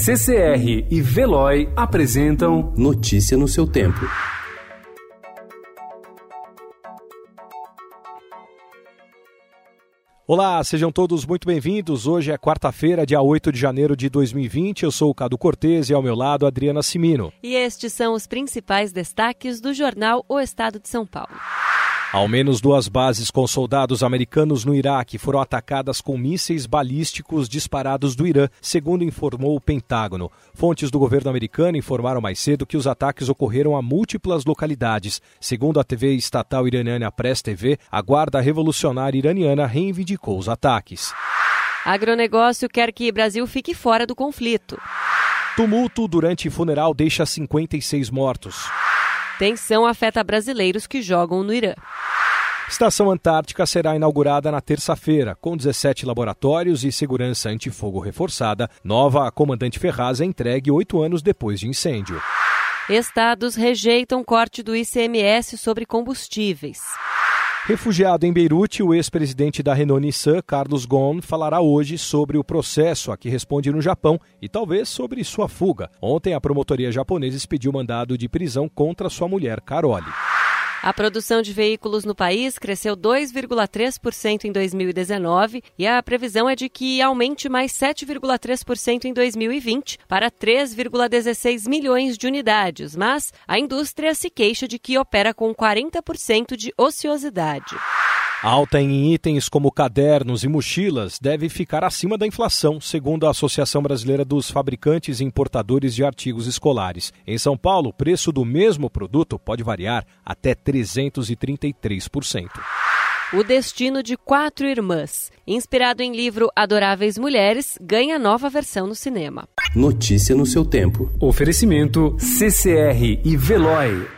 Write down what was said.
CCR e Veloy apresentam Notícia no seu tempo. Olá, sejam todos muito bem-vindos. Hoje é quarta-feira, dia 8 de janeiro de 2020. Eu sou o Cado Cortês e ao meu lado Adriana Simino. E estes são os principais destaques do jornal O Estado de São Paulo. Ao menos duas bases com soldados americanos no Iraque foram atacadas com mísseis balísticos disparados do Irã, segundo informou o Pentágono. Fontes do governo americano informaram mais cedo que os ataques ocorreram a múltiplas localidades. Segundo a TV estatal iraniana Press TV, a Guarda Revolucionária Iraniana reivindicou os ataques. Agronegócio quer que Brasil fique fora do conflito. Tumulto durante funeral deixa 56 mortos. Tensão afeta brasileiros que jogam no Irã. Estação Antártica será inaugurada na terça-feira, com 17 laboratórios e segurança antifogo reforçada. Nova comandante Ferraz é entregue oito anos depois de incêndio. Estados rejeitam corte do ICMS sobre combustíveis. Refugiado em Beirute, o ex-presidente da Renault-Nissan, Carlos Ghosn, falará hoje sobre o processo a que responde no Japão e talvez sobre sua fuga. Ontem, a promotoria japonesa expediu mandado de prisão contra sua mulher, Carole. A produção de veículos no país cresceu 2,3% em 2019 e a previsão é de que aumente mais 7,3% em 2020 para 3,16 milhões de unidades, mas a indústria se queixa de que opera com 40% de ociosidade. Alta em itens como cadernos e mochilas deve ficar acima da inflação, segundo a Associação Brasileira dos Fabricantes e Importadores de Artigos Escolares. Em São Paulo, o preço do mesmo produto pode variar até 333%. O Destino de Quatro Irmãs, inspirado em livro Adoráveis Mulheres, ganha nova versão no cinema. Notícia no seu tempo. Oferecimento CCR e Veloy.